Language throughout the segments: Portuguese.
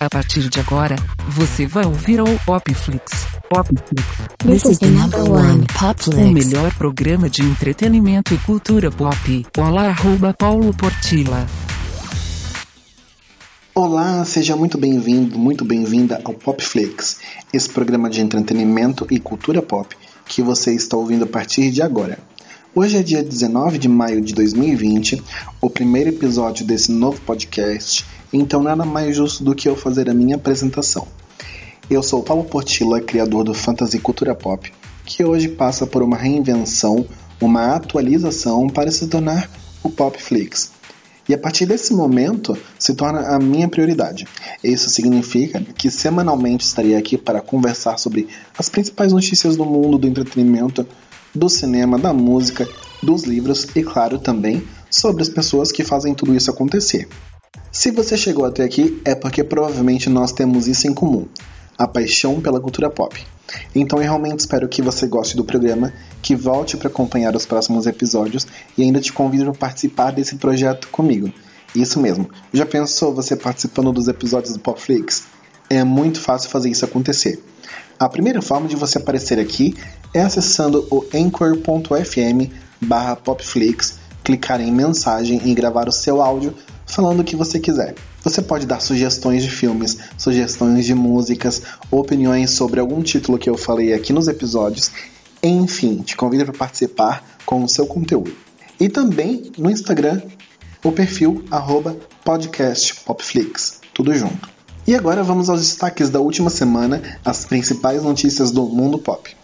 A partir de agora, você vai ouvir o Popflix. Popflix. This is the number one Popflix. O melhor programa de entretenimento e cultura pop. Olá, arroba Paulo Portila. Olá, seja muito bem-vindo, muito bem-vinda ao Popflix, esse programa de entretenimento e cultura pop que você está ouvindo a partir de agora. Hoje é dia 19 de maio de 2020, o primeiro episódio desse novo podcast então nada mais justo do que eu fazer a minha apresentação. Eu sou Paulo Portila, criador do Fantasy Cultura Pop, que hoje passa por uma reinvenção, uma atualização para se tornar o Popflix. E a partir desse momento se torna a minha prioridade. Isso significa que semanalmente estarei aqui para conversar sobre as principais notícias do mundo do entretenimento, do cinema, da música, dos livros e, claro, também sobre as pessoas que fazem tudo isso acontecer. Se você chegou até aqui, é porque provavelmente nós temos isso em comum: a paixão pela cultura pop. Então eu realmente espero que você goste do programa, que volte para acompanhar os próximos episódios e ainda te convido a participar desse projeto comigo. Isso mesmo. Já pensou você participando dos episódios do Popflix? É muito fácil fazer isso acontecer. A primeira forma de você aparecer aqui é acessando o anchor.fm barra popflix, clicar em mensagem e gravar o seu áudio falando o que você quiser. Você pode dar sugestões de filmes, sugestões de músicas, opiniões sobre algum título que eu falei aqui nos episódios. Enfim, te convido para participar com o seu conteúdo. E também no Instagram, o perfil podcastpopflix, tudo junto. E agora vamos aos destaques da última semana, as principais notícias do mundo pop.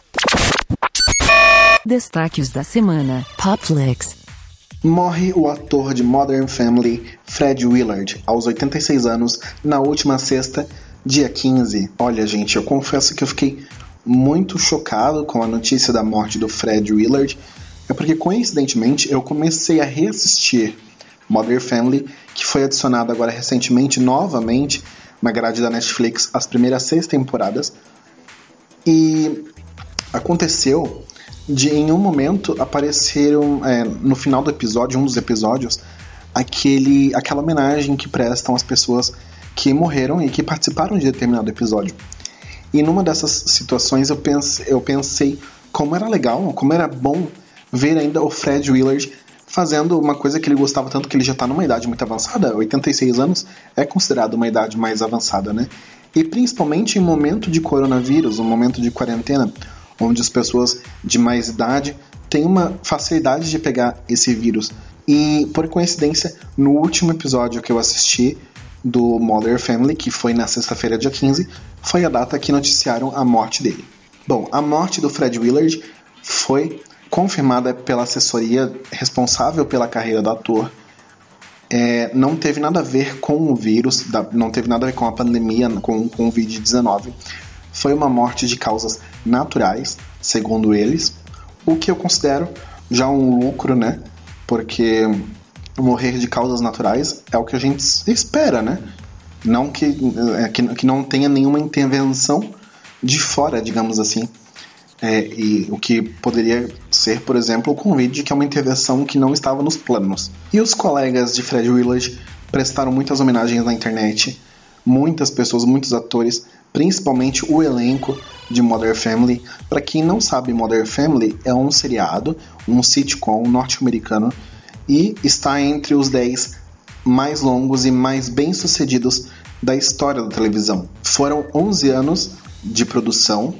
Destaques da semana. Popflix. Morre o ator de Modern Family, Fred Willard, aos 86 anos, na última sexta, dia 15. Olha, gente, eu confesso que eu fiquei muito chocado com a notícia da morte do Fred Willard. É porque, coincidentemente, eu comecei a reassistir Modern Family, que foi adicionado agora recentemente, novamente, na grade da Netflix, as primeiras seis temporadas. E aconteceu de em um momento apareceram é, no final do episódio, um dos episódios, aquele, aquela homenagem que prestam às pessoas que morreram e que participaram de determinado episódio. E numa dessas situações eu pensei, eu pensei como era legal, como era bom ver ainda o Fred Willard fazendo uma coisa que ele gostava tanto que ele já está numa idade muito avançada, 86 anos é considerado uma idade mais avançada, né? E principalmente em momento de coronavírus, um momento de quarentena, onde as pessoas de mais idade têm uma facilidade de pegar esse vírus. E por coincidência, no último episódio que eu assisti do Mother Family, que foi na sexta-feira, dia 15, foi a data que noticiaram a morte dele. Bom, a morte do Fred Willard foi confirmada pela assessoria responsável pela carreira do ator. É, não teve nada a ver com o vírus, não teve nada a ver com a pandemia, com, o Covid-19 foi uma morte de causas naturais, segundo eles, o que eu considero já um lucro, né? Porque morrer de causas naturais é o que a gente espera, né? Não que, é, que, que não tenha nenhuma intervenção de fora, digamos assim. É, e o que poderia ser, por exemplo, o convite que é uma intervenção que não estava nos planos. E os colegas de Fred Willard prestaram muitas homenagens na internet. Muitas pessoas, muitos atores principalmente o elenco de Modern Family. Para quem não sabe, Modern Family é um seriado, um sitcom norte-americano e está entre os 10 mais longos e mais bem-sucedidos da história da televisão. Foram 11 anos de produção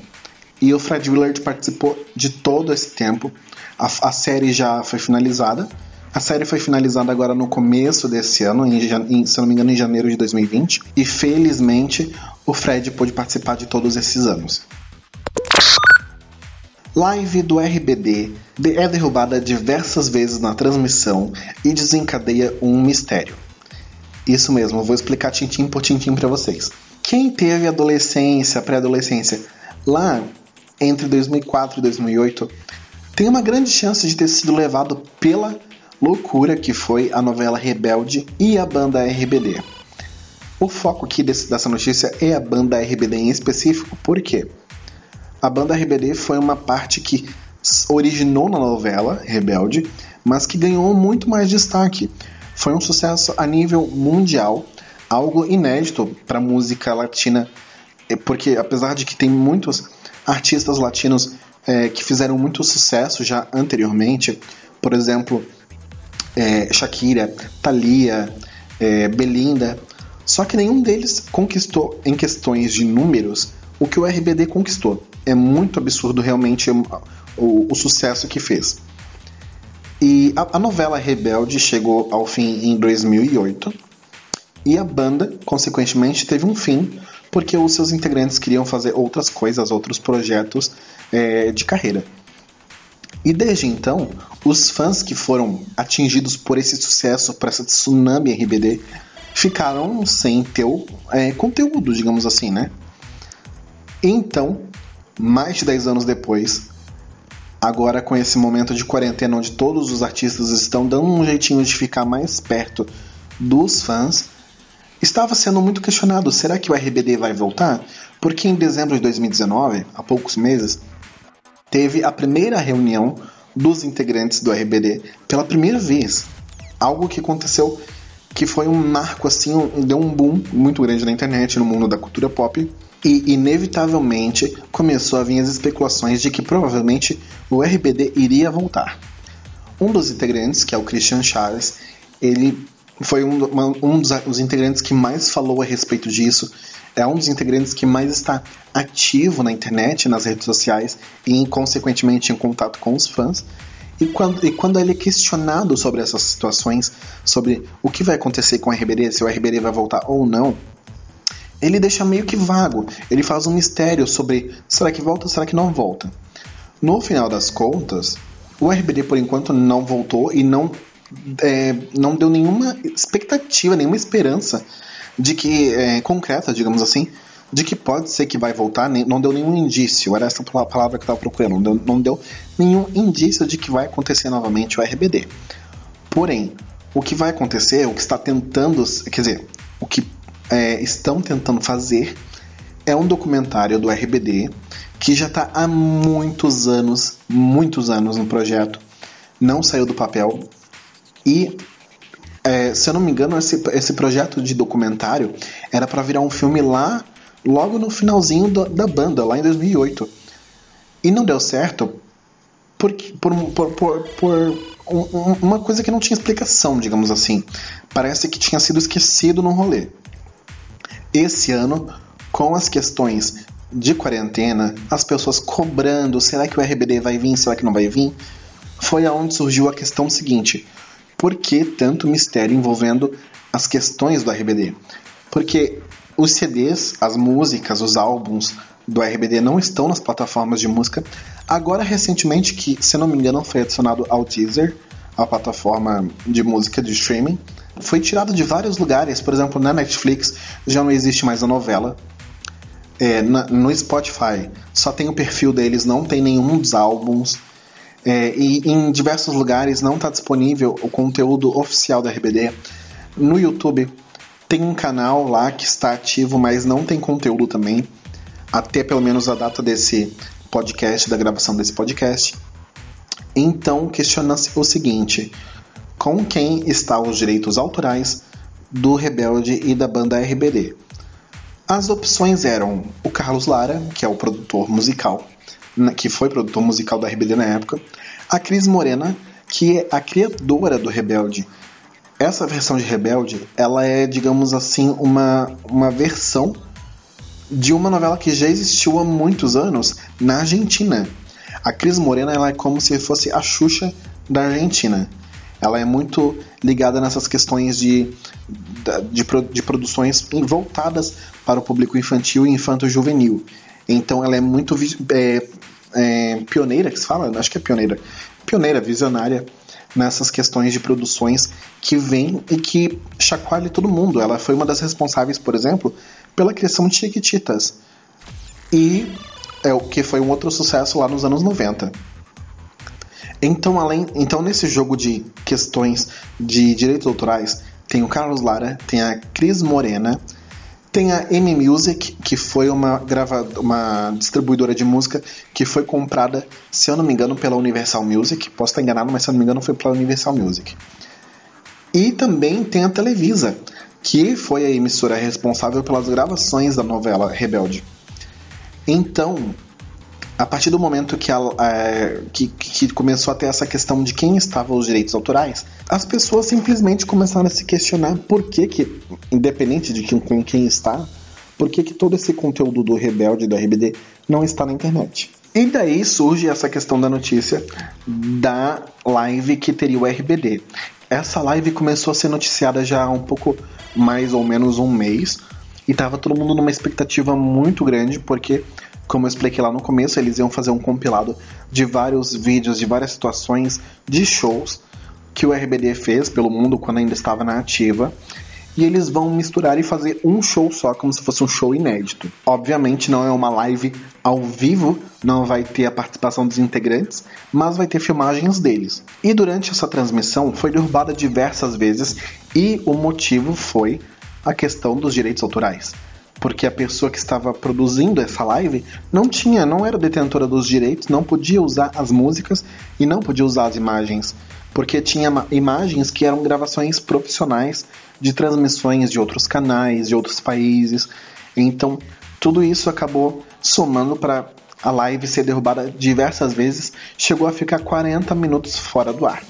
e o Fred Willard participou de todo esse tempo. A, a série já foi finalizada. A série foi finalizada agora no começo desse ano, em, se não me engano, em janeiro de 2020. E felizmente o Fred pôde participar de todos esses anos. Live do RBD é derrubada diversas vezes na transmissão e desencadeia um mistério. Isso mesmo, eu vou explicar tintim por tintim para vocês. Quem teve adolescência, pré-adolescência, lá entre 2004 e 2008, tem uma grande chance de ter sido levado pela loucura que foi a novela Rebelde e a banda RBD. O foco aqui desse, dessa notícia é a banda RBD em específico, por quê? A banda RBD foi uma parte que originou na novela Rebelde, mas que ganhou muito mais destaque. Foi um sucesso a nível mundial, algo inédito para música latina, é, porque apesar de que tem muitos artistas latinos é, que fizeram muito sucesso já anteriormente, por exemplo, é, Shakira, Thalia, é, Belinda, só que nenhum deles conquistou em questões de números o que o RBD conquistou. É muito absurdo realmente o, o, sucesso que fez. E a, a novela Rebelde chegou ao fim em 2008 e a banda, consequentemente, teve um fim porque os seus integrantes queriam fazer outras coisas, outros projetos é, de carreira. E desde então, os fãs que foram atingidos por esse sucesso, por essa tsunami RBD, ficaram sem ter é, conteúdo, digamos assim, né? Então, mais de 10 anos depois, agora com esse momento de quarentena onde todos os artistas estão dando um jeitinho de ficar mais perto dos fãs, estava sendo muito questionado: será que o RBD vai voltar? Porque em dezembro de 2019, há poucos meses, teve a primeira reunião dos integrantes do RBD pela primeira vez. Algo que aconteceu que foi um marco assim, deu um boom muito grande na internet, no mundo da cultura pop. E inevitavelmente começou a vir as especulações de que provavelmente o RBD iria voltar. Um dos integrantes, que é o Christian Charles, ele foi um, uma, um dos, dos integrantes que mais falou a respeito disso. É um dos integrantes que mais está ativo na internet, nas redes sociais e, consequentemente, em contato com os fãs. E quando, e quando ele é questionado sobre essas situações, sobre o que vai acontecer com o RBD, se o RBD vai voltar ou não, ele deixa meio que vago. Ele faz um mistério sobre será que volta será que não volta. No final das contas, o RBD por enquanto não voltou e não é, não deu nenhuma expectativa, nenhuma esperança de que, é, concreta, digamos assim, de que pode ser que vai voltar, não deu nenhum indício, era essa palavra que eu estava procurando, não deu, não deu nenhum indício de que vai acontecer novamente o RBD. Porém, o que vai acontecer, o que está tentando, quer dizer, o que é, estão tentando fazer é um documentário do RBD que já está há muitos anos, muitos anos no projeto, não saiu do papel, e, é, se eu não me engano, esse, esse projeto de documentário era para virar um filme lá, logo no finalzinho do, da banda, lá em 2008. E não deu certo por, por, por, por, por um, uma coisa que não tinha explicação, digamos assim. Parece que tinha sido esquecido no rolê. Esse ano, com as questões de quarentena, as pessoas cobrando, será que o RBD vai vir, será que não vai vir? Foi aonde surgiu a questão seguinte: por que tanto mistério envolvendo as questões do RBD? Porque os CDs, as músicas, os álbuns do RBD não estão nas plataformas de música. Agora, recentemente, que se não me engano foi adicionado ao Deezer, a plataforma de música de streaming, foi tirado de vários lugares. Por exemplo, na Netflix já não existe mais a novela. É, na, no Spotify só tem o perfil deles, não tem nenhum dos álbuns. É, e em diversos lugares não está disponível o conteúdo oficial da RBD. No YouTube tem um canal lá que está ativo, mas não tem conteúdo também, até pelo menos a data desse podcast, da gravação desse podcast. Então questiona-se o seguinte: com quem está os direitos autorais do Rebelde e da banda RBD? As opções eram o Carlos Lara, que é o produtor musical, que foi produtor musical da RBD na época, a Cris Morena, que é a criadora do Rebelde. Essa versão de Rebelde, ela é, digamos assim, uma, uma versão de uma novela que já existiu há muitos anos na Argentina. A Cris Morena ela é como se fosse a Xuxa da Argentina. Ela é muito ligada nessas questões de, de, de produções voltadas para o público infantil e infanto-juvenil. Então ela é muito é, é, pioneira, que se fala? Acho que é pioneira. Pioneira, visionária nessas questões de produções que vem e que chacoalha todo mundo. Ela foi uma das responsáveis, por exemplo, pela criação de Chiquititas. E é o que foi um outro sucesso lá nos anos 90. Então, além, então nesse jogo de questões de direitos autorais, tem o Carlos Lara, tem a Cris Morena, tem a M Music, que foi uma, grava uma distribuidora de música que foi comprada, se eu não me engano, pela Universal Music. Posso estar enganado, mas se eu não me engano, foi pela Universal Music. E também tem a Televisa. que foi a emissora responsável pelas gravações da novela Rebelde. Então, a partir do momento que, ela, é, que, que, começou a ter essa questão de quem estava os direitos autorais, as pessoas simplesmente começaram a se questionar por que, que independente de quem, com quem está, por que, que todo esse conteúdo do Rebelde da RBD não está na internet. E daí surge essa questão da notícia da live que teria o RBD. Essa live começou a ser noticiada já há um pouco mais ou menos um mês e estava todo mundo numa expectativa muito grande porque como eu expliquei lá no começo, eles iam fazer um compilado de vários vídeos, de várias situações de shows que o RBD fez pelo mundo quando ainda estava na ativa. E eles vão misturar e fazer um show só, como se fosse um show inédito. Obviamente não é uma live ao vivo, não vai ter a participação dos integrantes, mas vai ter filmagens deles. E durante essa transmissão foi derrubada diversas vezes e o motivo foi a questão dos direitos autorais porque a pessoa que estava produzindo essa live não tinha, não era detentora dos direitos, não podia usar as músicas e não podia usar as imagens, porque tinha imagens que eram gravações profissionais de transmissões de outros canais, de outros países. Então, tudo isso acabou somando para a live ser derrubada diversas vezes, chegou a ficar 40 minutos fora do ar.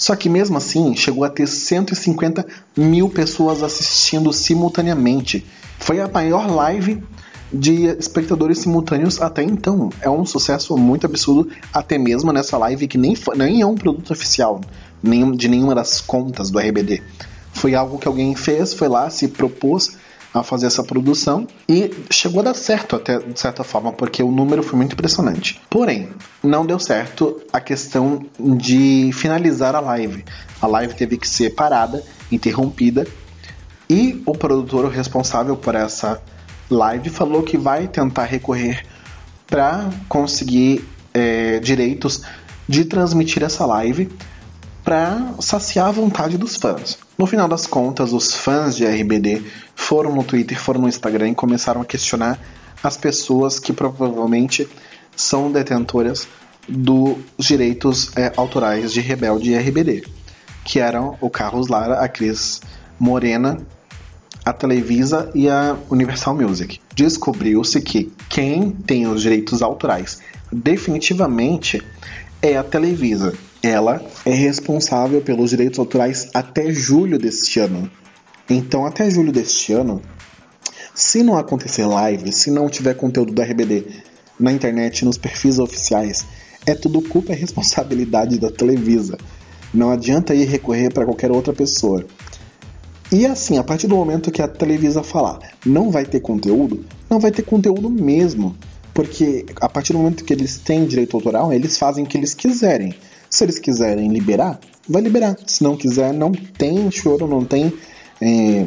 Só que mesmo assim, chegou a ter 150 mil pessoas assistindo simultaneamente foi a maior live de espectadores simultâneos até então. É um sucesso muito absurdo, até mesmo nessa live que nem, nem é um produto oficial de nenhuma das contas do RBD. Foi algo que alguém fez, foi lá, se propôs a fazer essa produção e chegou a dar certo até de certa forma, porque o número foi muito impressionante. Porém, não deu certo a questão de finalizar a live. A live teve que ser parada, interrompida e o produtor responsável por essa live falou que vai tentar recorrer para conseguir é, direitos de transmitir essa live para saciar a vontade dos fãs. No final das contas, os fãs de RBD foram no Twitter, foram no Instagram e começaram a questionar as pessoas que provavelmente são detentoras dos direitos é, autorais de Rebelde e RBD, que eram o Carlos Lara, a Cris Morena a Televisa e a Universal Music. Descobriu-se que quem tem os direitos autorais definitivamente é a Televisa. Ela é responsável pelos direitos autorais até julho deste ano. Então, até julho deste ano, se não acontecer live, se não tiver conteúdo do RBD na internet, nos perfis oficiais, é tudo culpa e responsabilidade da Televisa. Não adianta ir recorrer para qualquer outra pessoa. E assim, a partir do momento que a Televisa falar não vai ter conteúdo, não vai ter conteúdo mesmo. Porque a partir do momento que eles têm direito autoral, eles fazem o que eles quiserem. Se eles quiserem liberar, vai liberar. Se não quiser, não tem choro, não tem é,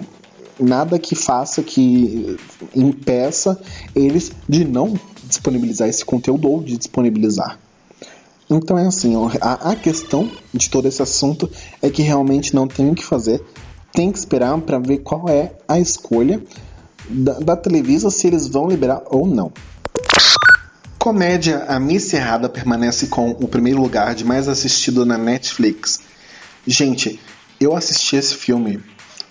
nada que faça, que impeça eles de não disponibilizar esse conteúdo ou de disponibilizar. Então é assim, a, a questão de todo esse assunto é que realmente não tem o que fazer tem que esperar para ver qual é a escolha da, da Televisa, se eles vão liberar ou não. Comédia A Miss Errada permanece com o primeiro lugar de mais assistido na Netflix. Gente, eu assisti esse filme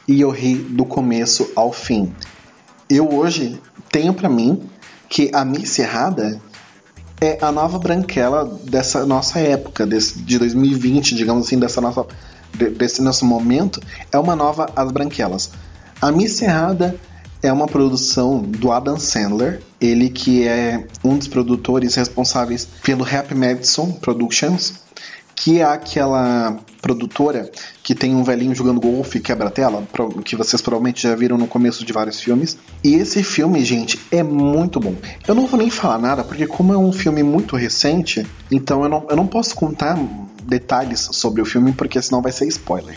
e eu ri do começo ao fim. Eu hoje tenho para mim que A Miss Errada é a nova branquela dessa nossa época, desse, de 2020, digamos assim, dessa nossa desse nosso momento é uma nova As Branquelas. A Miss Errada é uma produção do Adam Sandler, ele que é um dos produtores responsáveis pelo Happy Madison Productions, que é aquela produtora que tem um velhinho jogando golfe e quebra a tela, que vocês provavelmente já viram no começo de vários filmes. E esse filme, gente, é muito bom. Eu não vou nem falar nada, porque como é um filme muito recente, então eu não, eu não posso contar detalhes sobre o filme, porque senão vai ser spoiler.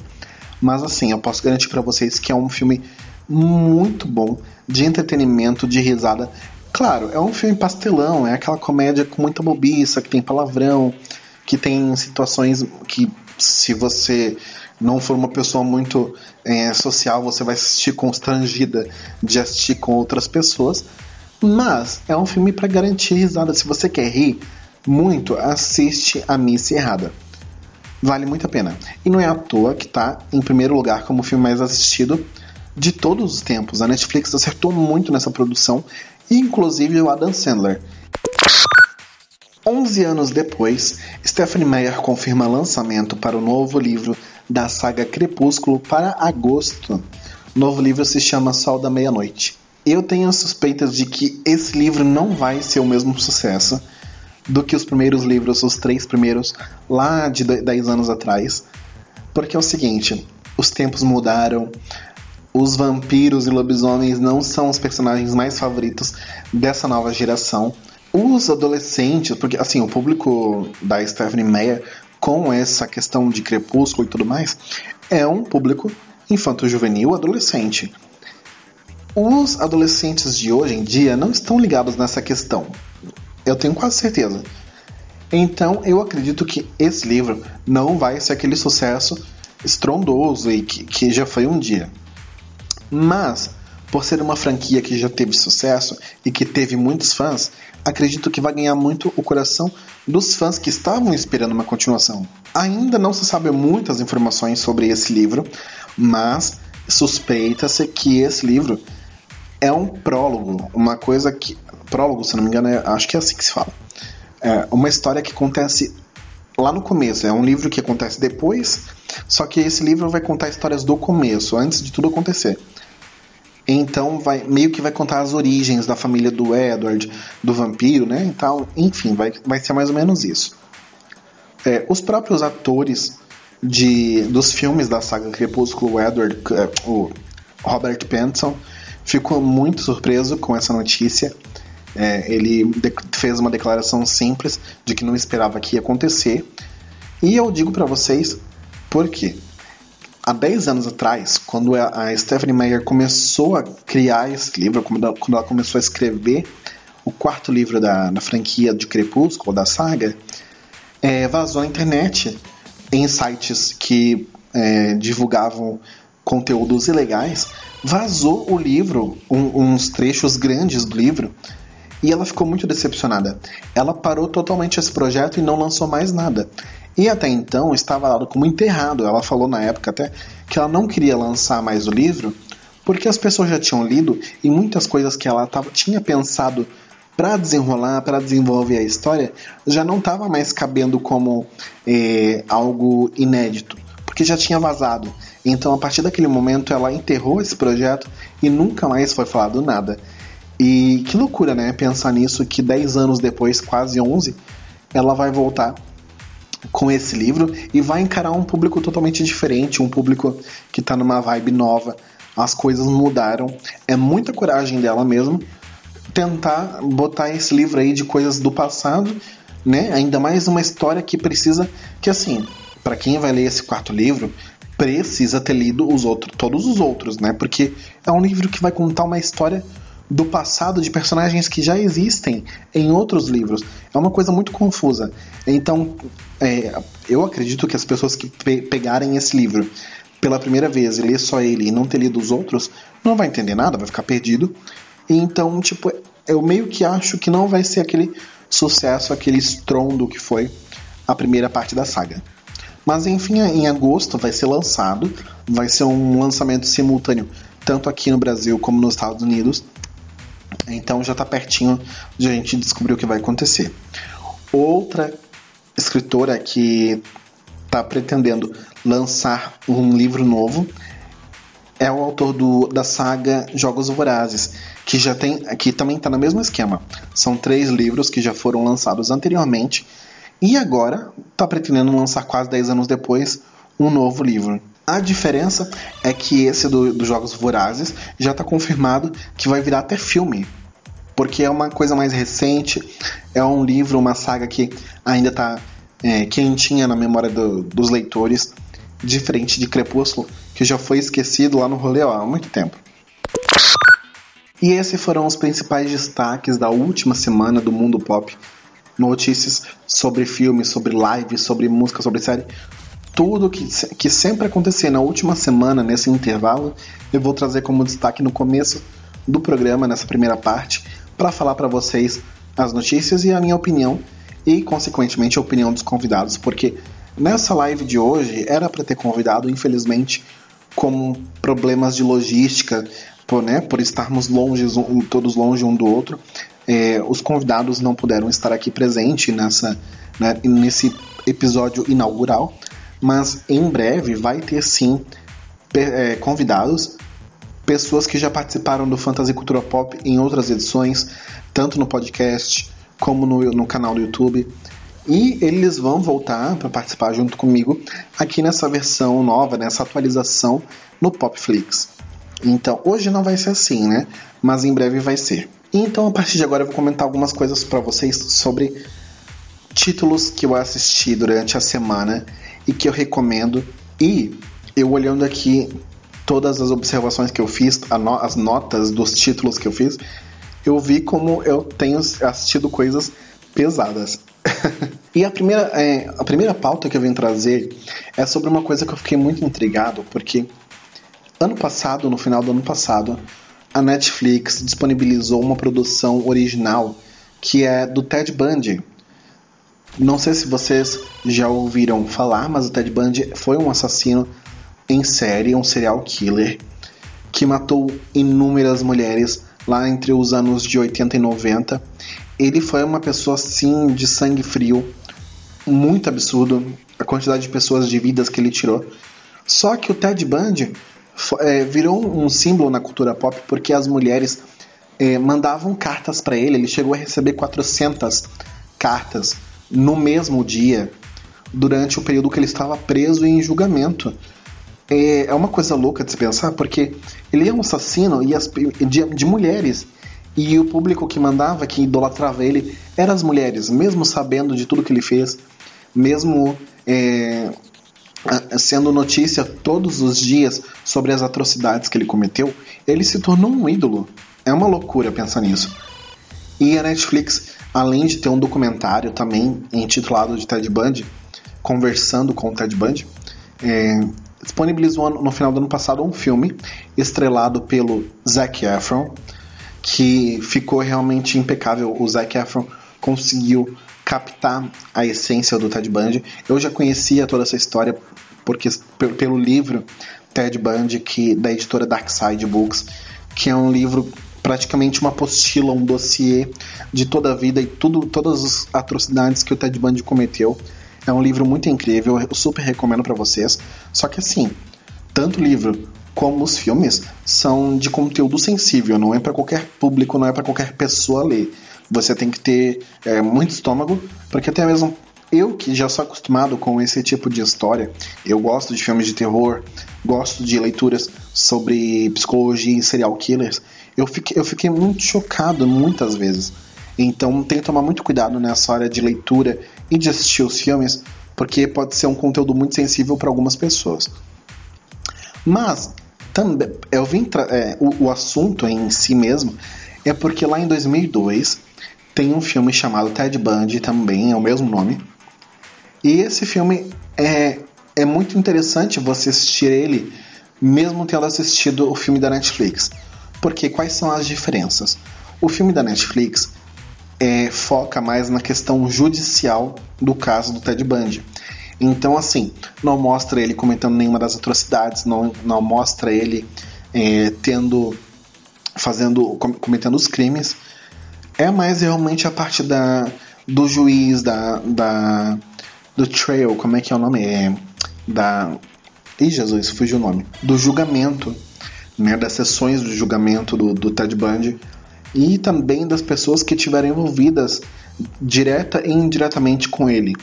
Mas assim, eu posso garantir para vocês que é um filme muito bom, de entretenimento, de risada. Claro, é um filme pastelão, é aquela comédia com muita bobiça, que tem palavrão, que tem situações que se você não for uma pessoa muito é, social, você vai assistir constrangida de assistir com outras pessoas. Mas é um filme para garantir risada. Se você quer rir muito, assiste a Miss Errada. Vale muito a pena. E não é à toa que está em primeiro lugar como filme mais assistido de todos os tempos. A Netflix acertou muito nessa produção, inclusive o Adam Sandler. 11 anos depois, Stephanie Meyer confirma lançamento para o novo livro da saga Crepúsculo para agosto. O novo livro se chama Sol da Meia-Noite. Eu tenho suspeitas de que esse livro não vai ser o mesmo sucesso do que os primeiros livros, os três primeiros, lá de 10 anos atrás. Porque é o seguinte: os tempos mudaram, os vampiros e lobisomens não são os personagens mais favoritos dessa nova geração. Os adolescentes, porque assim, o público da Stephanie Meyer com essa questão de crepúsculo e tudo mais, é um público infanto-juvenil adolescente. Os adolescentes de hoje em dia não estão ligados nessa questão. Eu tenho quase certeza. Então eu acredito que esse livro não vai ser aquele sucesso estrondoso e que, que já foi um dia. Mas, por ser uma franquia que já teve sucesso e que teve muitos fãs, acredito que vai ganhar muito o coração dos fãs que estavam esperando uma continuação. Ainda não se sabe muitas informações sobre esse livro, mas suspeita-se que esse livro é um prólogo, uma coisa que. Prólogo, se não me engano, é, acho que é assim que se fala. É uma história que acontece lá no começo. É um livro que acontece depois, só que esse livro vai contar histórias do começo, antes de tudo acontecer. Então vai meio que vai contar as origens da família do Edward, do vampiro, né? Então, enfim, vai, vai ser mais ou menos isso. É, os próprios atores de, dos filmes da saga Crepúsculo, o Edward, é, o Robert Pattinson, ficou muito surpreso com essa notícia. É, ele fez uma declaração simples de que não esperava que ia acontecer. E eu digo para vocês por quê há 10 anos atrás, quando a Stephanie Meyer começou a criar esse livro, quando ela começou a escrever o quarto livro da, da franquia de Crepúsculo, da saga, é, vazou à internet em sites que é, divulgavam conteúdos ilegais, vazou o livro, um, uns trechos grandes do livro, e ela ficou muito decepcionada. Ela parou totalmente esse projeto e não lançou mais nada. E até então estava dado como enterrado. Ela falou na época até que ela não queria lançar mais o livro porque as pessoas já tinham lido e muitas coisas que ela tava, tinha pensado para desenrolar, para desenvolver a história, já não estava mais cabendo como é, algo inédito, porque já tinha vazado. Então, a partir daquele momento, ela enterrou esse projeto e nunca mais foi falado nada. E que loucura, né? Pensar nisso que 10 anos depois, quase 11, ela vai voltar com esse livro e vai encarar um público totalmente diferente, um público que está numa vibe nova. As coisas mudaram. É muita coragem dela mesmo tentar botar esse livro aí de coisas do passado, né? Ainda mais uma história que precisa que assim, para quem vai ler esse quarto livro, precisa ter lido os outros, todos os outros, né? Porque é um livro que vai contar uma história do passado de personagens que já existem em outros livros. É uma coisa muito confusa. Então, é, eu acredito que as pessoas que pe pegarem esse livro pela primeira vez e ler só ele e não ter lido os outros, não vai entender nada, vai ficar perdido. Então, tipo, eu meio que acho que não vai ser aquele sucesso, aquele estrondo que foi a primeira parte da saga. Mas enfim, em agosto vai ser lançado, vai ser um lançamento simultâneo tanto aqui no Brasil como nos Estados Unidos. Então já está pertinho de a gente descobrir o que vai acontecer. Outra escritora que está pretendendo lançar um livro novo é o autor do, da saga Jogos Vorazes, que já tem, que também está no mesmo esquema. São três livros que já foram lançados anteriormente e agora está pretendendo lançar quase 10 anos depois um novo livro. A diferença é que esse dos do Jogos Vorazes já está confirmado que vai virar até filme. Porque é uma coisa mais recente, é um livro, uma saga que ainda está é, quentinha na memória do, dos leitores, diferente de Crepúsculo, que já foi esquecido lá no rolê ó, há muito tempo. E esses foram os principais destaques da última semana do mundo pop. Notícias sobre filmes, sobre lives, sobre música, sobre série, tudo que, que sempre acontecer na última semana, nesse intervalo, eu vou trazer como destaque no começo do programa, nessa primeira parte, para falar para vocês as notícias e a minha opinião, e consequentemente a opinião dos convidados, porque nessa live de hoje era para ter convidado, infelizmente como problemas de logística, por, né, por estarmos longe, todos longe um do outro, é, os convidados não puderam estar aqui presente nessa, né, nesse episódio inaugural, mas em breve vai ter sim é, convidados, pessoas que já participaram do Fantasy Cultura Pop em outras edições, tanto no podcast como no, no canal do YouTube. E eles vão voltar para participar junto comigo aqui nessa versão nova, nessa atualização no Popflix. Então, hoje não vai ser assim, né? Mas em breve vai ser. Então, a partir de agora, eu vou comentar algumas coisas para vocês sobre títulos que eu assisti durante a semana e que eu recomendo. E eu olhando aqui todas as observações que eu fiz, as notas dos títulos que eu fiz, eu vi como eu tenho assistido coisas pesadas. e a primeira, é, a primeira pauta que eu vim trazer é sobre uma coisa que eu fiquei muito intrigado, porque ano passado, no final do ano passado, a Netflix disponibilizou uma produção original que é do Ted Bundy. Não sei se vocês já ouviram falar, mas o Ted Bundy foi um assassino em série, um serial killer que matou inúmeras mulheres lá entre os anos de 80 e 90. Ele foi uma pessoa assim de sangue frio, muito absurdo a quantidade de pessoas de vidas que ele tirou. Só que o Ted Bundy é, virou um símbolo na cultura pop porque as mulheres é, mandavam cartas para ele. Ele chegou a receber 400 cartas no mesmo dia durante o período que ele estava preso em julgamento é, é uma coisa louca de se pensar, porque ele é um assassino e as, de, de mulheres. E o público que mandava, que idolatrava ele, eram as mulheres, mesmo sabendo de tudo que ele fez, mesmo é, sendo notícia todos os dias sobre as atrocidades que ele cometeu, ele se tornou um ídolo. É uma loucura pensar nisso. E a Netflix, além de ter um documentário também intitulado de Ted Bundy, conversando com o Ted Bundy, é, disponibilizou no final do ano passado um filme estrelado pelo Zac Efron, que ficou realmente impecável. O Zac Efron conseguiu captar a essência do Ted Bundy. Eu já conhecia toda essa história porque pelo livro Ted Bundy que da editora Darkside Books, que é um livro praticamente uma apostila, um dossiê de toda a vida e tudo, todas as atrocidades que o Ted Bundy cometeu é um livro muito incrível, eu super recomendo para vocês. Só que assim, tanto o livro como os filmes são de conteúdo sensível, não é para qualquer público, não é para qualquer pessoa ler. Você tem que ter é, muito estômago, porque até mesmo eu que já sou acostumado com esse tipo de história, eu gosto de filmes de terror, gosto de leituras sobre psicologia e serial killers, eu fiquei, eu fiquei muito chocado muitas vezes. Então tem que tomar muito cuidado nessa hora de leitura e de assistir os filmes, porque pode ser um conteúdo muito sensível para algumas pessoas. Mas também eu vim é, o, o assunto em si mesmo é porque lá em 2002 tem um filme chamado Ted Bundy também é o mesmo nome e esse filme é, é muito interessante você assistir ele mesmo tendo assistido o filme da Netflix porque quais são as diferenças o filme da Netflix é, foca mais na questão judicial do caso do Ted Bundy. Então, assim, não mostra ele cometendo nenhuma das atrocidades, não, não mostra ele é, tendo. fazendo. cometendo os crimes. É mais realmente a parte da, do juiz, da, da. do trail, como é que é o nome? É. Da. Ih, Jesus, fugiu o nome. Do julgamento, né? Das sessões do julgamento do, do Ted Bundy e também das pessoas que estiverem envolvidas direta e indiretamente com ele.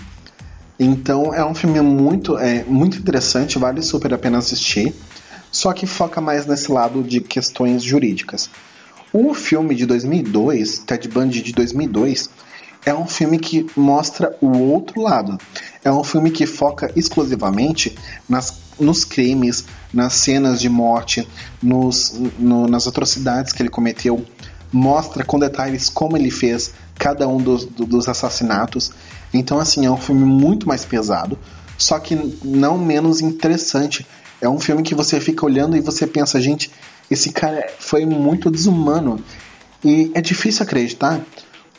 Então é um filme muito, é, muito interessante, vale super a pena assistir, só que foca mais nesse lado de questões jurídicas. O filme de 2002, Ted Bundy de 2002, é um filme que mostra o outro lado. É um filme que foca exclusivamente nas, nos crimes, nas cenas de morte, nos, no, nas atrocidades que ele cometeu mostra com detalhes como ele fez cada um dos, dos assassinatos. Então, assim, é um filme muito mais pesado, só que não menos interessante. É um filme que você fica olhando e você pensa, gente, esse cara foi muito desumano. E é difícil acreditar,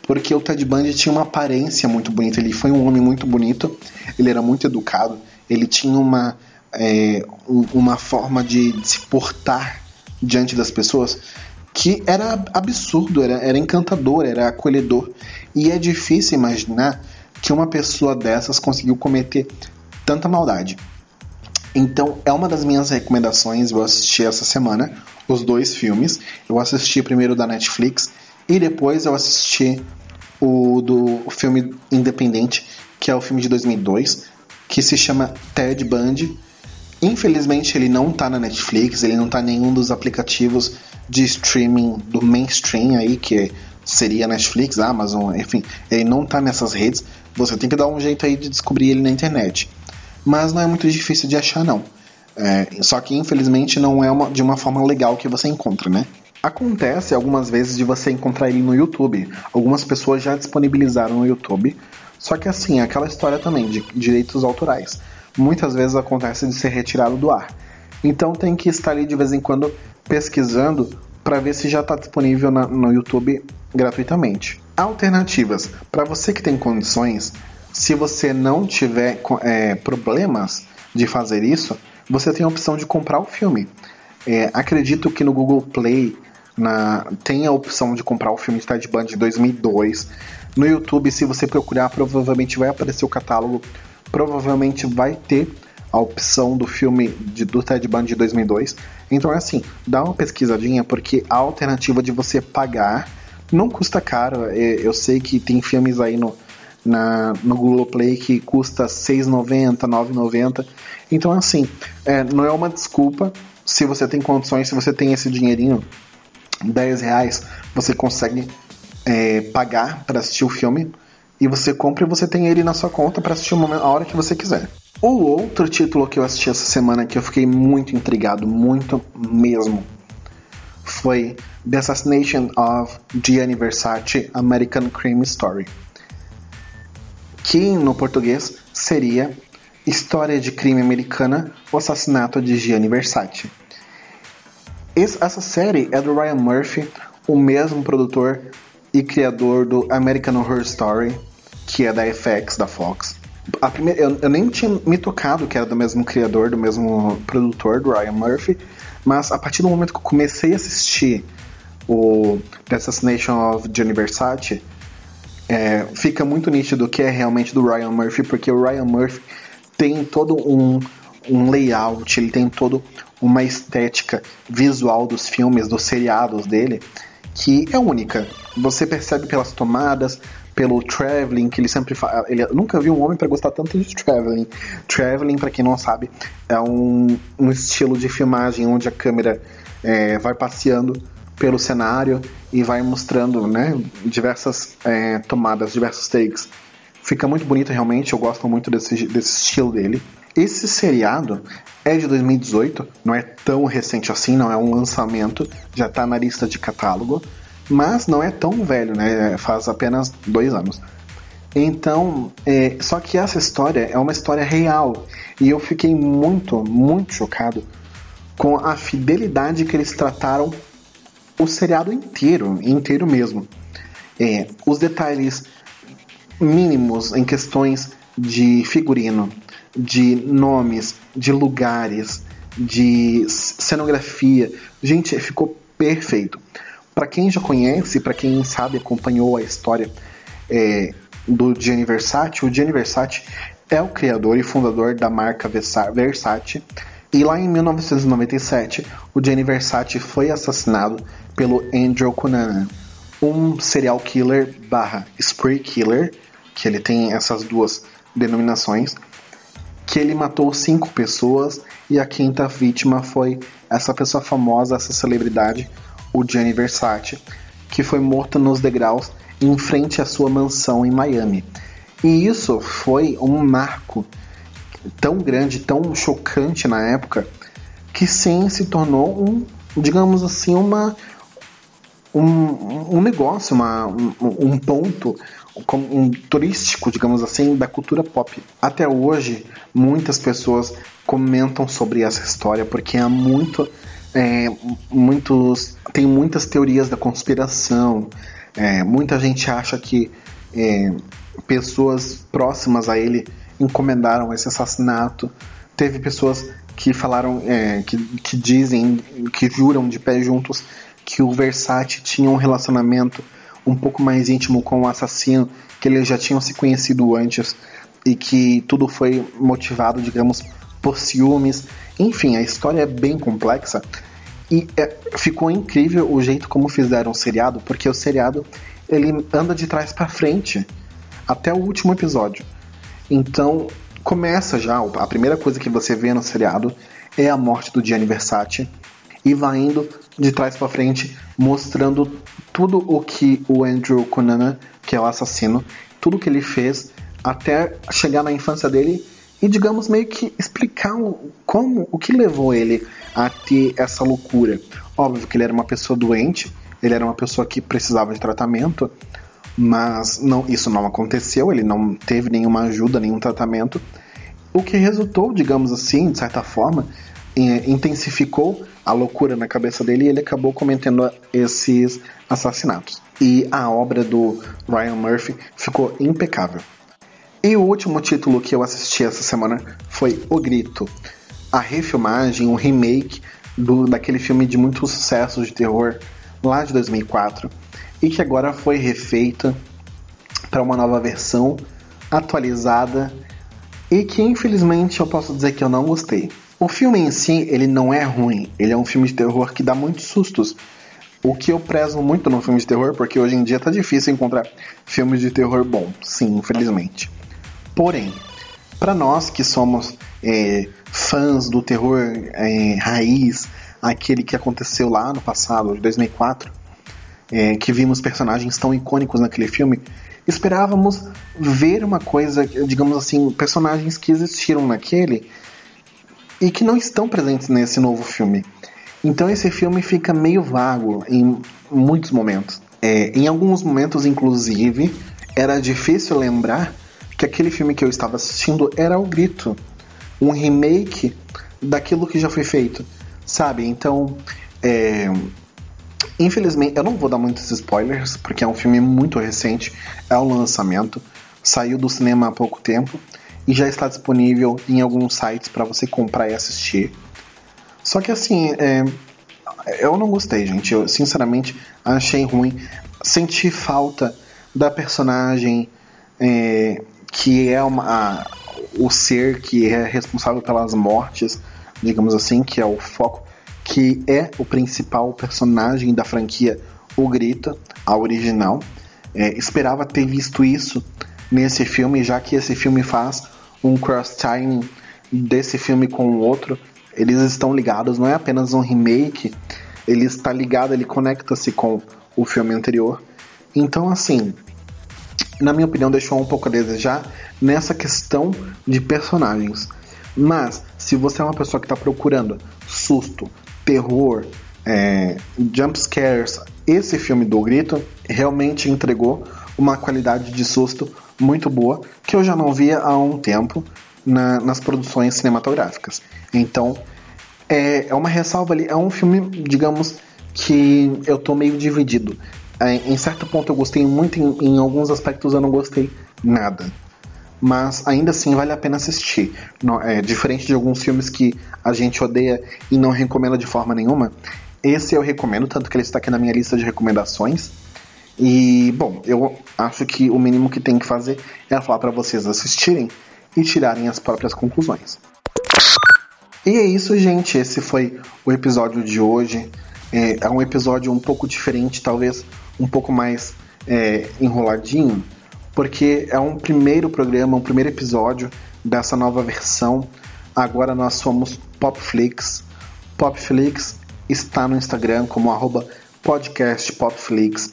porque o Ted Bundy tinha uma aparência muito bonita. Ele foi um homem muito bonito, ele era muito educado, ele tinha uma, é, uma forma de se portar diante das pessoas que era absurdo, era, era encantador, era acolhedor. E é difícil imaginar que uma pessoa dessas conseguiu cometer tanta maldade. Então, é uma das minhas recomendações. Eu assisti essa semana os dois filmes. Eu assisti primeiro da Netflix e depois eu assisti o do filme independente, que é o filme de 2002, que se chama Ted Bundy. Infelizmente, ele não tá na Netflix, ele não tá em nenhum dos aplicativos de streaming do mainstream aí, que seria Netflix, Amazon, enfim, ele não tá nessas redes. Você tem que dar um jeito aí de descobrir ele na internet. Mas não é muito difícil de achar, não. É, só que infelizmente não é uma, de uma forma legal que você encontra, né? Acontece algumas vezes de você encontrar ele no YouTube. Algumas pessoas já disponibilizaram no YouTube. Só que assim, é aquela história também de direitos autorais. Muitas vezes acontece de ser retirado do ar. Então tem que estar ali de vez em quando pesquisando para ver se já está disponível na, no YouTube gratuitamente. Alternativas. Para você que tem condições, se você não tiver é, problemas de fazer isso, você tem a opção de comprar o filme. É, acredito que no Google Play na, tem a opção de comprar o filme Ted Bundy de 2002. No YouTube, se você procurar, provavelmente vai aparecer o catálogo. Provavelmente vai ter a opção do filme de, do Ted Bundy de 2002. Então é assim, dá uma pesquisadinha, porque a alternativa de você pagar não custa caro. É, eu sei que tem filmes aí no, na, no Google Play que custa R$ 6,90, R$ 9,90. Então, assim, é, não é uma desculpa. Se você tem condições, se você tem esse dinheirinho, 10 reais, você consegue é, pagar para assistir o filme. E você compra e você tem ele na sua conta para assistir a hora que você quiser. O outro título que eu assisti essa semana que eu fiquei muito intrigado, muito mesmo, foi The Assassination of Gianni Versace American Crime Story. Que no português seria História de Crime Americana, o assassinato de Gianni Versace. Essa série é do Ryan Murphy, o mesmo produtor e criador do American Horror Story, que é da FX, da Fox. A primeira, eu, eu, nem tinha me tocado que era do mesmo criador, do mesmo produtor, do Ryan Murphy, mas a partir do momento que eu comecei a assistir o The Assassination of Gianni Versace, é, fica muito nítido que é realmente do Ryan Murphy, porque o Ryan Murphy tem todo um, um layout, ele tem todo uma estética visual dos filmes, dos seriados dele, que é única. Você percebe pelas tomadas, pelo traveling que ele sempre faz. Ele nunca vi um homem para gostar tanto de traveling. Traveling, para quem não sabe, é um, um estilo de filmagem onde a câmera é, vai passeando pelo cenário e vai mostrando, né, diversas é, tomadas, diversos takes. Fica muito bonito realmente, eu gosto muito desse, desse estilo dele. Esse seriado é de 2018, não é tão recente assim, não é um lançamento, já está na lista de catálogo mas não é tão velho, né? Faz apenas dois anos. Então, é, só que essa história é uma história real e eu fiquei muito, muito chocado com a fidelidade que eles trataram o seriado inteiro, inteiro mesmo. É, os detalhes mínimos em questões de figurino, de nomes, de lugares, de cenografia, gente, ficou perfeito. Para quem já conhece, para quem sabe, acompanhou a história é, do Gianni Versace, o Gianni Versace é o criador e fundador da marca Versace. E lá em 1997, o Gianni Versace foi assassinado pelo Andrew Cunanan, um serial killer barra spree killer, que ele tem essas duas denominações, que ele matou cinco pessoas e a quinta vítima foi essa pessoa famosa, essa celebridade, o Gianni Versace, que foi morto nos degraus em frente à sua mansão em Miami. E isso foi um marco tão grande, tão chocante na época, que sim se tornou um, digamos assim, uma um, um negócio, uma, um, um ponto um, turístico, digamos assim, da cultura pop. Até hoje, muitas pessoas comentam sobre essa história porque há muito é, muitos tem muitas teorias da conspiração. É, muita gente acha que é, pessoas próximas a ele encomendaram esse assassinato. Teve pessoas que falaram, é, que, que dizem, que juram de pé juntos que o Versace tinha um relacionamento um pouco mais íntimo com o assassino, que eles já tinham se conhecido antes e que tudo foi motivado, digamos, por ciúmes. Enfim, a história é bem complexa e é, ficou incrível o jeito como fizeram o seriado, porque o seriado ele anda de trás para frente até o último episódio. Então, começa já, a primeira coisa que você vê no seriado é a morte do Gianni Versace e vai indo de trás para frente mostrando tudo o que o Andrew Cunanan, que é o assassino, tudo que ele fez até chegar na infância dele e digamos meio que explicar o, como o que levou ele a ter essa loucura. Óbvio que ele era uma pessoa doente, ele era uma pessoa que precisava de tratamento, mas não, isso não aconteceu, ele não teve nenhuma ajuda, nenhum tratamento, o que resultou, digamos assim, de certa forma, intensificou a loucura na cabeça dele e ele acabou cometendo esses assassinatos. E a obra do Ryan Murphy ficou impecável. E o último título que eu assisti essa semana foi O Grito, a refilmagem, o remake do, daquele filme de muito sucesso de terror lá de 2004 e que agora foi refeita para uma nova versão atualizada e que infelizmente eu posso dizer que eu não gostei. O filme em si, ele não é ruim, ele é um filme de terror que dá muitos sustos. O que eu prezo muito no filme de terror, porque hoje em dia tá difícil encontrar filmes de terror bom, sim, infelizmente. Porém, para nós que somos é, fãs do terror é, raiz, aquele que aconteceu lá no passado, de 2004, é, que vimos personagens tão icônicos naquele filme, esperávamos ver uma coisa, digamos assim, personagens que existiram naquele e que não estão presentes nesse novo filme. Então esse filme fica meio vago em muitos momentos. É, em alguns momentos, inclusive, era difícil lembrar que aquele filme que eu estava assistindo era O Grito, um remake daquilo que já foi feito, sabe? Então, é, Infelizmente, eu não vou dar muitos spoilers, porque é um filme muito recente, é um lançamento, saiu do cinema há pouco tempo e já está disponível em alguns sites para você comprar e assistir. Só que assim, é, eu não gostei, gente. Eu sinceramente achei ruim. Senti falta da personagem é, que é uma, a, o ser que é responsável pelas mortes, digamos assim, que é o foco que é o principal personagem da franquia O Grito, a original. É, esperava ter visto isso nesse filme, já que esse filme faz um cross-timing desse filme com o outro. Eles estão ligados, não é apenas um remake, ele está ligado, ele conecta-se com o filme anterior. Então, assim, na minha opinião, deixou um pouco a desejar nessa questão de personagens. Mas, se você é uma pessoa que está procurando susto, terror, é, jump scares, esse filme do Grito realmente entregou uma qualidade de susto muito boa que eu já não via há um tempo na, nas produções cinematográficas. Então, é, é uma ressalva ali, é um filme, digamos, que eu tô meio dividido. É, em certo ponto eu gostei muito, em, em alguns aspectos eu não gostei nada mas ainda assim vale a pena assistir. É, diferente de alguns filmes que a gente odeia e não recomenda de forma nenhuma, esse eu recomendo, tanto que ele está aqui na minha lista de recomendações. E, bom, eu acho que o mínimo que tem que fazer é falar para vocês assistirem e tirarem as próprias conclusões. E é isso, gente. Esse foi o episódio de hoje. É, é um episódio um pouco diferente, talvez um pouco mais é, enroladinho, porque é um primeiro programa, um primeiro episódio dessa nova versão. Agora nós somos Popflix. Popflix está no Instagram como arroba podcast Popflix.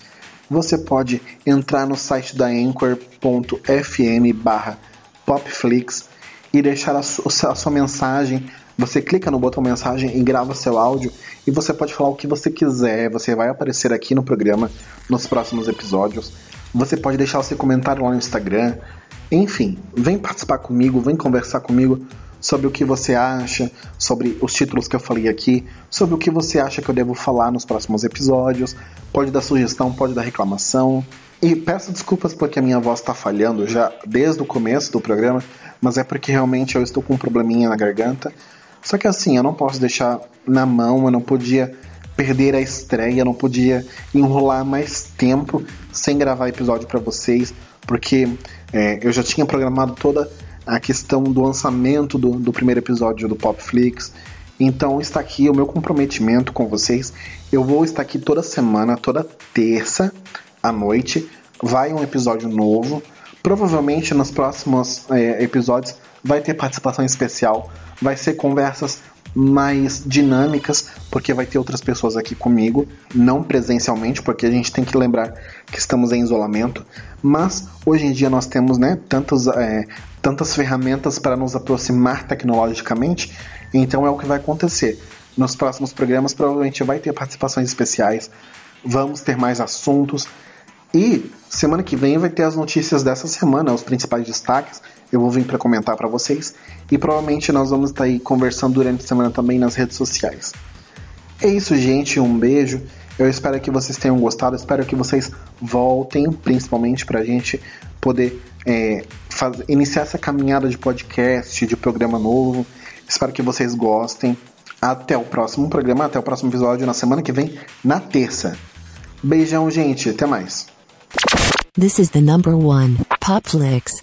Você pode entrar no site da anchor.fm barra Popflix e deixar a sua, a sua mensagem. Você clica no botão mensagem e grava seu áudio e você pode falar o que você quiser. Você vai aparecer aqui no programa nos próximos episódios. Você pode deixar o seu comentário lá no Instagram. Enfim, vem participar comigo, vem conversar comigo sobre o que você acha, sobre os títulos que eu falei aqui, sobre o que você acha que eu devo falar nos próximos episódios. Pode dar sugestão, pode dar reclamação. E peço desculpas porque a minha voz está falhando já desde o começo do programa, mas é porque realmente eu estou com um probleminha na garganta. Só que assim, eu não posso deixar na mão, eu não podia perder a estreia, eu não podia enrolar mais tempo sem gravar episódio para vocês, porque é, eu já tinha programado toda a questão do lançamento do, do primeiro episódio do Popflix. Então está aqui o meu comprometimento com vocês. Eu vou estar aqui toda semana, toda terça à noite. Vai um episódio novo. Provavelmente nos próximos é, episódios vai ter participação especial. Vai ser conversas mais dinâmicas, porque vai ter outras pessoas aqui comigo, não presencialmente, porque a gente tem que lembrar que estamos em isolamento. Mas hoje em dia nós temos né, tantos, é, tantas ferramentas para nos aproximar tecnologicamente, então é o que vai acontecer. Nos próximos programas provavelmente vai ter participações especiais, vamos ter mais assuntos. E semana que vem vai ter as notícias dessa semana, os principais destaques. Eu vou vir para comentar para vocês e provavelmente nós vamos estar tá aí conversando durante a semana também nas redes sociais. É isso, gente. Um beijo. Eu espero que vocês tenham gostado. Espero que vocês voltem, principalmente para a gente poder é, fazer, iniciar essa caminhada de podcast, de programa novo. Espero que vocês gostem. Até o próximo programa, até o próximo episódio na semana que vem, na terça. Beijão, gente. Até mais. This is the number one pop flicks.